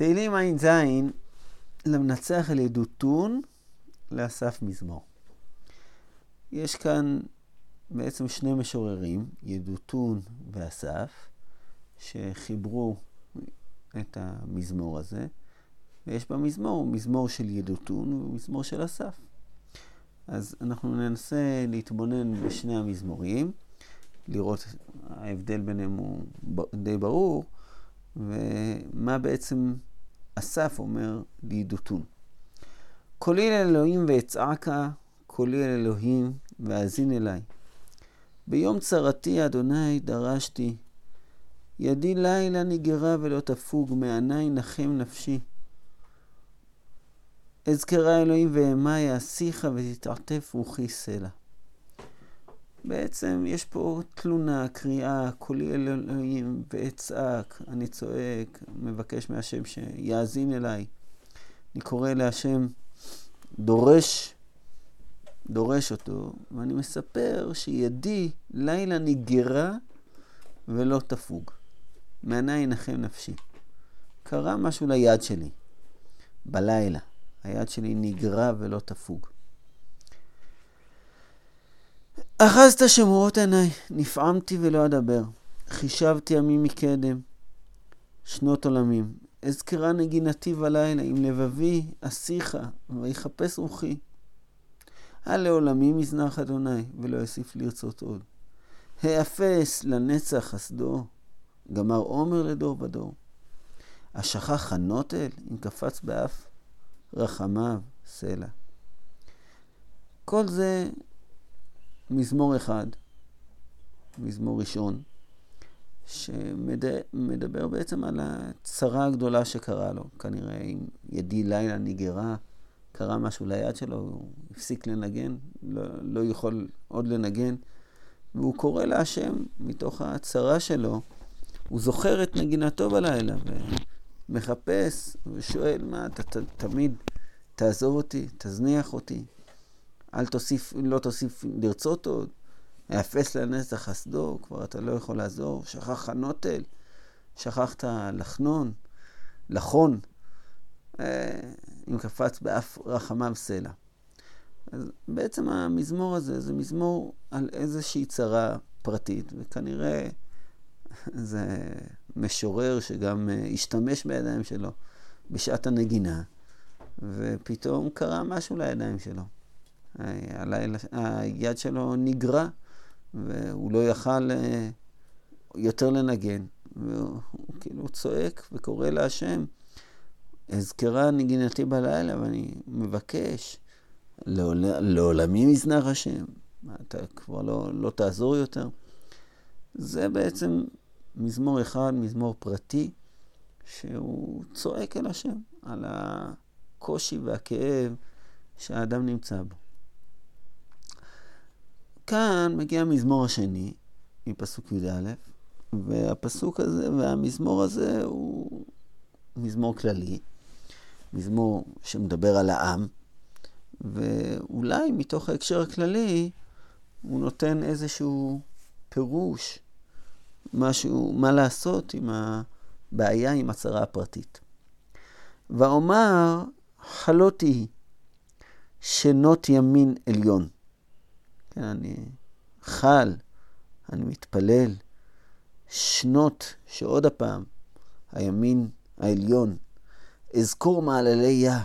תהילים ע"ז, למנצח על ידותון, לאסף מזמור. יש כאן בעצם שני משוררים, ידותון ואסף, שחיברו את המזמור הזה, ויש במזמור מזמור של ידותון ומזמור של אסף. אז אנחנו ננסה להתבונן בשני המזמורים, לראות ההבדל ביניהם הוא די ברור, ומה בעצם אסף אומר לידותון. קולי אל אלוהים ואצעקה, קולי אל אלוהים ואזין אליי. ביום צרתי, אדוני, דרשתי. ידי לילה נגרה ולא תפוג, מעיני נחם נפשי. אזכרה אלוהים ואימה יעשיך ותתעטף רוחי סלע. בעצם יש פה תלונה, קריאה, קולי אל אלוהים ואצעק, אני צועק, מבקש מהשם שיאזין אליי. אני קורא להשם, דורש, דורש אותו, ואני מספר שידי לילה נגרה ולא תפוג. מעיני ינחם נפשי. קרה משהו ליד שלי, בלילה. היד שלי נגרה ולא תפוג. אחזת שמורות עיניי, נפעמתי ולא אדבר. חישבתי ימים מקדם, שנות עולמים. אזכרה נגינתי בלילה, עם לבבי אשיך, ויחפש רוחי. על לעולמי מזנח אדוני, ולא יוסיף לרצות עוד. האפס לנצח חסדו, גמר עומר לדור ודור. השכח חנותל, אם קפץ באף רחמיו סלע. כל זה מזמור אחד, מזמור ראשון, שמדבר בעצם על הצרה הגדולה שקרה לו. כנראה עם ידי לילה נגרה, קרה משהו ליד שלו, הוא הפסיק לנגן, לא, לא יכול עוד לנגן, והוא קורא להשם מתוך הצרה שלו. הוא זוכר את נגינתו בלילה ומחפש ושואל, מה, אתה תמיד תעזוב אותי, תזניח אותי, אל תוסיף, לא תוסיף לרצות עוד. האפס לנצח חסדו, כבר אתה לא יכול לעזור. שכח הנוטל, שכחת לחנון, לחון, אה, אם קפץ באף רחמיו סלע. אז בעצם המזמור הזה זה מזמור על איזושהי צרה פרטית, וכנראה זה משורר שגם אה, השתמש בידיים שלו בשעת הנגינה, ופתאום קרה משהו לידיים שלו. הלילה, היד שלו נגרה, והוא לא יכל אה, יותר לנגן. והוא כאילו צועק וקורא להשם, אזכרה נגינתי בלילה, ואני מבקש, לעול, לעולמי מזנח השם, אתה כבר לא, לא תעזור יותר. זה בעצם מזמור אחד, מזמור פרטי, שהוא צועק אל השם, על הקושי והכאב שהאדם נמצא בו. כאן מגיע המזמור השני, מפסוק י"א, והפסוק הזה והמזמור הזה הוא מזמור כללי, מזמור שמדבר על העם, ואולי מתוך ההקשר הכללי הוא נותן איזשהו פירוש, משהו, מה לעשות עם הבעיה עם הצרה הפרטית. ואומר, חלותי שנות ימין עליון. כן, אני חל, אני מתפלל. שנות שעוד הפעם, הימין העליון, אזכור מעללי יה,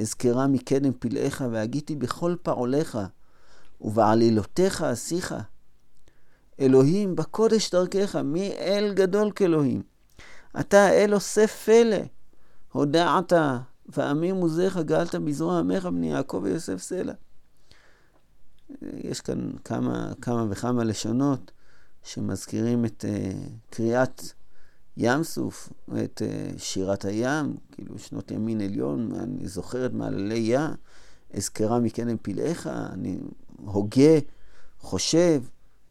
אזכרה מקדם פלאיך, והגיתי בכל פעוליך, ובעלילותיך אשיך. אלוהים בקודש דרכך, מי אל גדול כאלוהים? אתה אל עושה פלא, הודעת, ועמי מוזיך גאלת בזרוע עמך בני יעקב ויוסף סלע. יש כאן כמה, כמה וכמה לשונות שמזכירים את uh, קריאת ים סוף, את uh, שירת הים, כאילו שנות ימין עליון, אני זוכר את מעללי יה, אזכרה מקדם פלאיך, אני הוגה, חושב,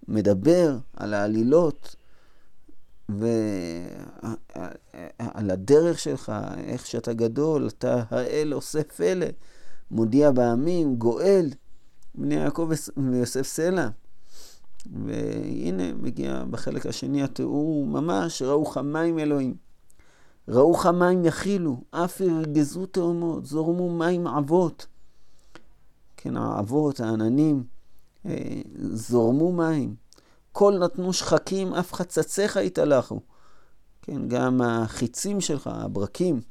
מדבר על העלילות ועל הדרך שלך, איך שאתה גדול, אתה האל עושה פלא, מודיע בעמים, גואל. בני יעקב ויוסף סלע. והנה מגיע בחלק השני התיאור ממש, ראו חמיים אלוהים. ראו מים יכילו, אף ירגזו תאומות, זורמו מים עבות. כן, העבות, העננים, אה, זורמו מים. כל נתנו שחקים, אף חצציך התהלכו. כן, גם החיצים שלך, הברקים,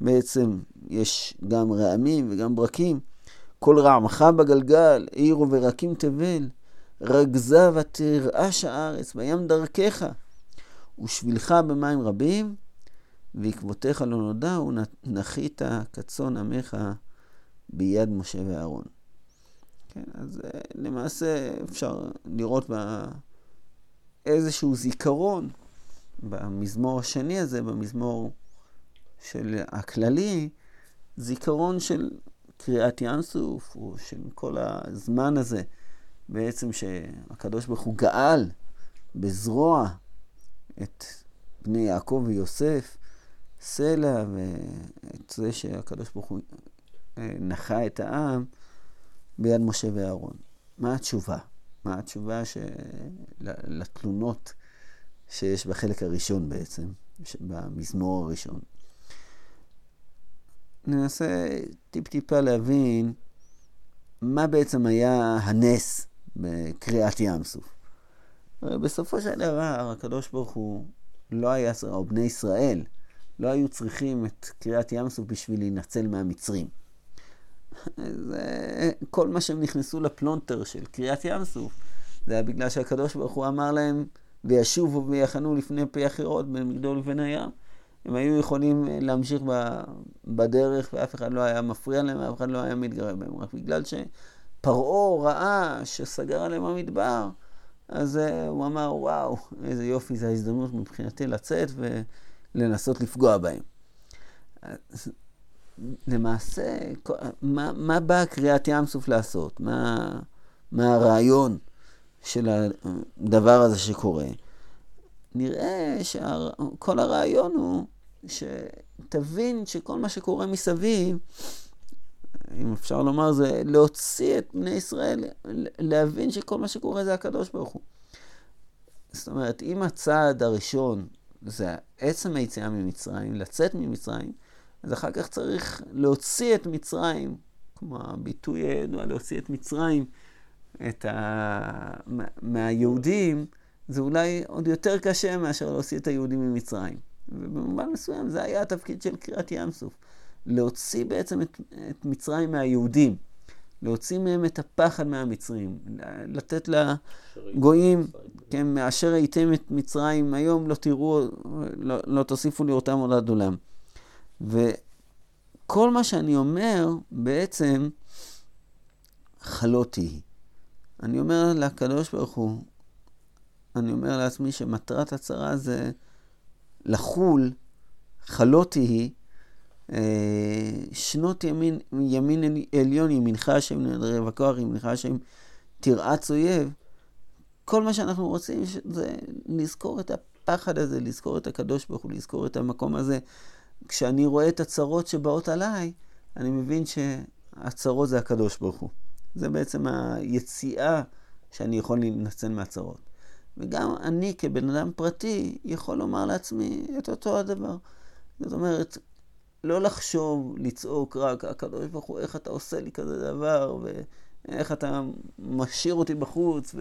בעצם יש גם רעמים וגם ברקים. כל רעמך בגלגל, עיר וברקים תבל. רגזה ותרעש הארץ, בים דרכך. ושבילך במים רבים, ועקבותיך לא נודעו, נחית כצאן עמך ביד משה ואהרון. כן, אז אה, למעשה אפשר לראות בה איזשהו זיכרון במזמור השני הזה, במזמור של הכללי, זיכרון של קריאת ים סוף, או של כל הזמן הזה, בעצם שהקדוש ברוך הוא גאל בזרוע את בני יעקב ויוסף, סלע, ואת זה שהקדוש ברוך הוא אה, נחה את העם ביד משה ואהרון. מה התשובה? מה התשובה ש... לתלונות שיש בחלק הראשון בעצם, במזמור הראשון? ננסה טיפ-טיפה להבין מה בעצם היה הנס בקריאת ים סוף. בסופו של דבר, הקדוש ברוך הוא לא היה, או בני ישראל, לא היו צריכים את קריאת ים סוף בשביל להינצל מהמצרים. זה, כל מה שהם נכנסו לפלונטר של קריאת ים סוף, זה היה בגלל שהקדוש ברוך הוא אמר להם, וישובו ויחנו לפני פי אחרות בין מגדול לבין הים. הם היו יכולים להמשיך בדרך ואף אחד לא היה מפריע להם, ואף אחד לא היה מתגרב בהם, רק בגלל שפרעה ראה שסגר עליהם המדבר, אז אה, הוא אמר, וואו, איזה יופי, זו ההזדמנות מבחינתי לצאת ולנסות לפגוע בהם. למעשה, מה, מה באה קריאת ים סוף לעשות? מה, מה הרעיון של הדבר הזה שקורה? נראה שכל הרעיון הוא שתבין שכל מה שקורה מסביב, אם אפשר לומר, זה להוציא את בני ישראל, להבין שכל מה שקורה זה הקדוש ברוך הוא. זאת אומרת, אם הצעד הראשון זה עצם היציאה ממצרים, לצאת ממצרים, אז אחר כך צריך להוציא את מצרים, כמו הביטוי הידוע, להוציא את מצרים, את ה... מהיהודים, זה אולי עוד יותר קשה מאשר להוציא את היהודים ממצרים. ובמובן מסוים זה היה התפקיד של קריאת ים סוף. להוציא בעצם את, את מצרים מהיהודים, להוציא מהם את הפחד מהמצרים, לתת לגויים, כן, מאשר הייתם את מצרים, היום לא תראו, לא, לא תוסיפו לראותם עולד עולם. וכל מה שאני אומר, בעצם, חלותי. אני אומר לקדוש ברוך הוא, אני אומר לעצמי שמטרת הצרה זה לחול, חלותי היא, אה, שנות ימין, ימין עליון, ימינך השם נדרי וכוח, ימינך השם תרעץ אויב. כל מה שאנחנו רוצים זה לזכור את הפחד הזה, לזכור את הקדוש ברוך הוא, לזכור את המקום הזה. כשאני רואה את הצרות שבאות עליי, אני מבין שהצרות זה הקדוש ברוך הוא. זה בעצם היציאה שאני יכול להינצל מהצרות. וגם אני כבן אדם פרטי יכול לומר לעצמי את אותו הדבר. זאת אומרת, לא לחשוב, לצעוק רק, הקדוש ברוך הוא, איך אתה עושה לי כזה דבר, ואיך אתה משאיר אותי בחוץ,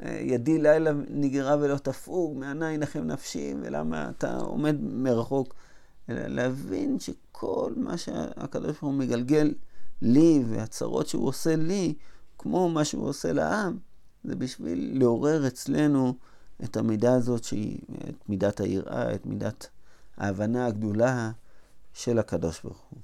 וידי לילה נגרע ולא תפוג, מענה ינחם נפשי, ולמה אתה עומד מרחוק. אלא להבין שכל מה שהקדוש ברוך הוא מגלגל לי, והצרות שהוא עושה לי, כמו מה שהוא עושה לעם, זה בשביל לעורר אצלנו את המידה הזאת, שהיא את מידת היראה, את מידת ההבנה הגדולה של הקדוש ברוך הוא.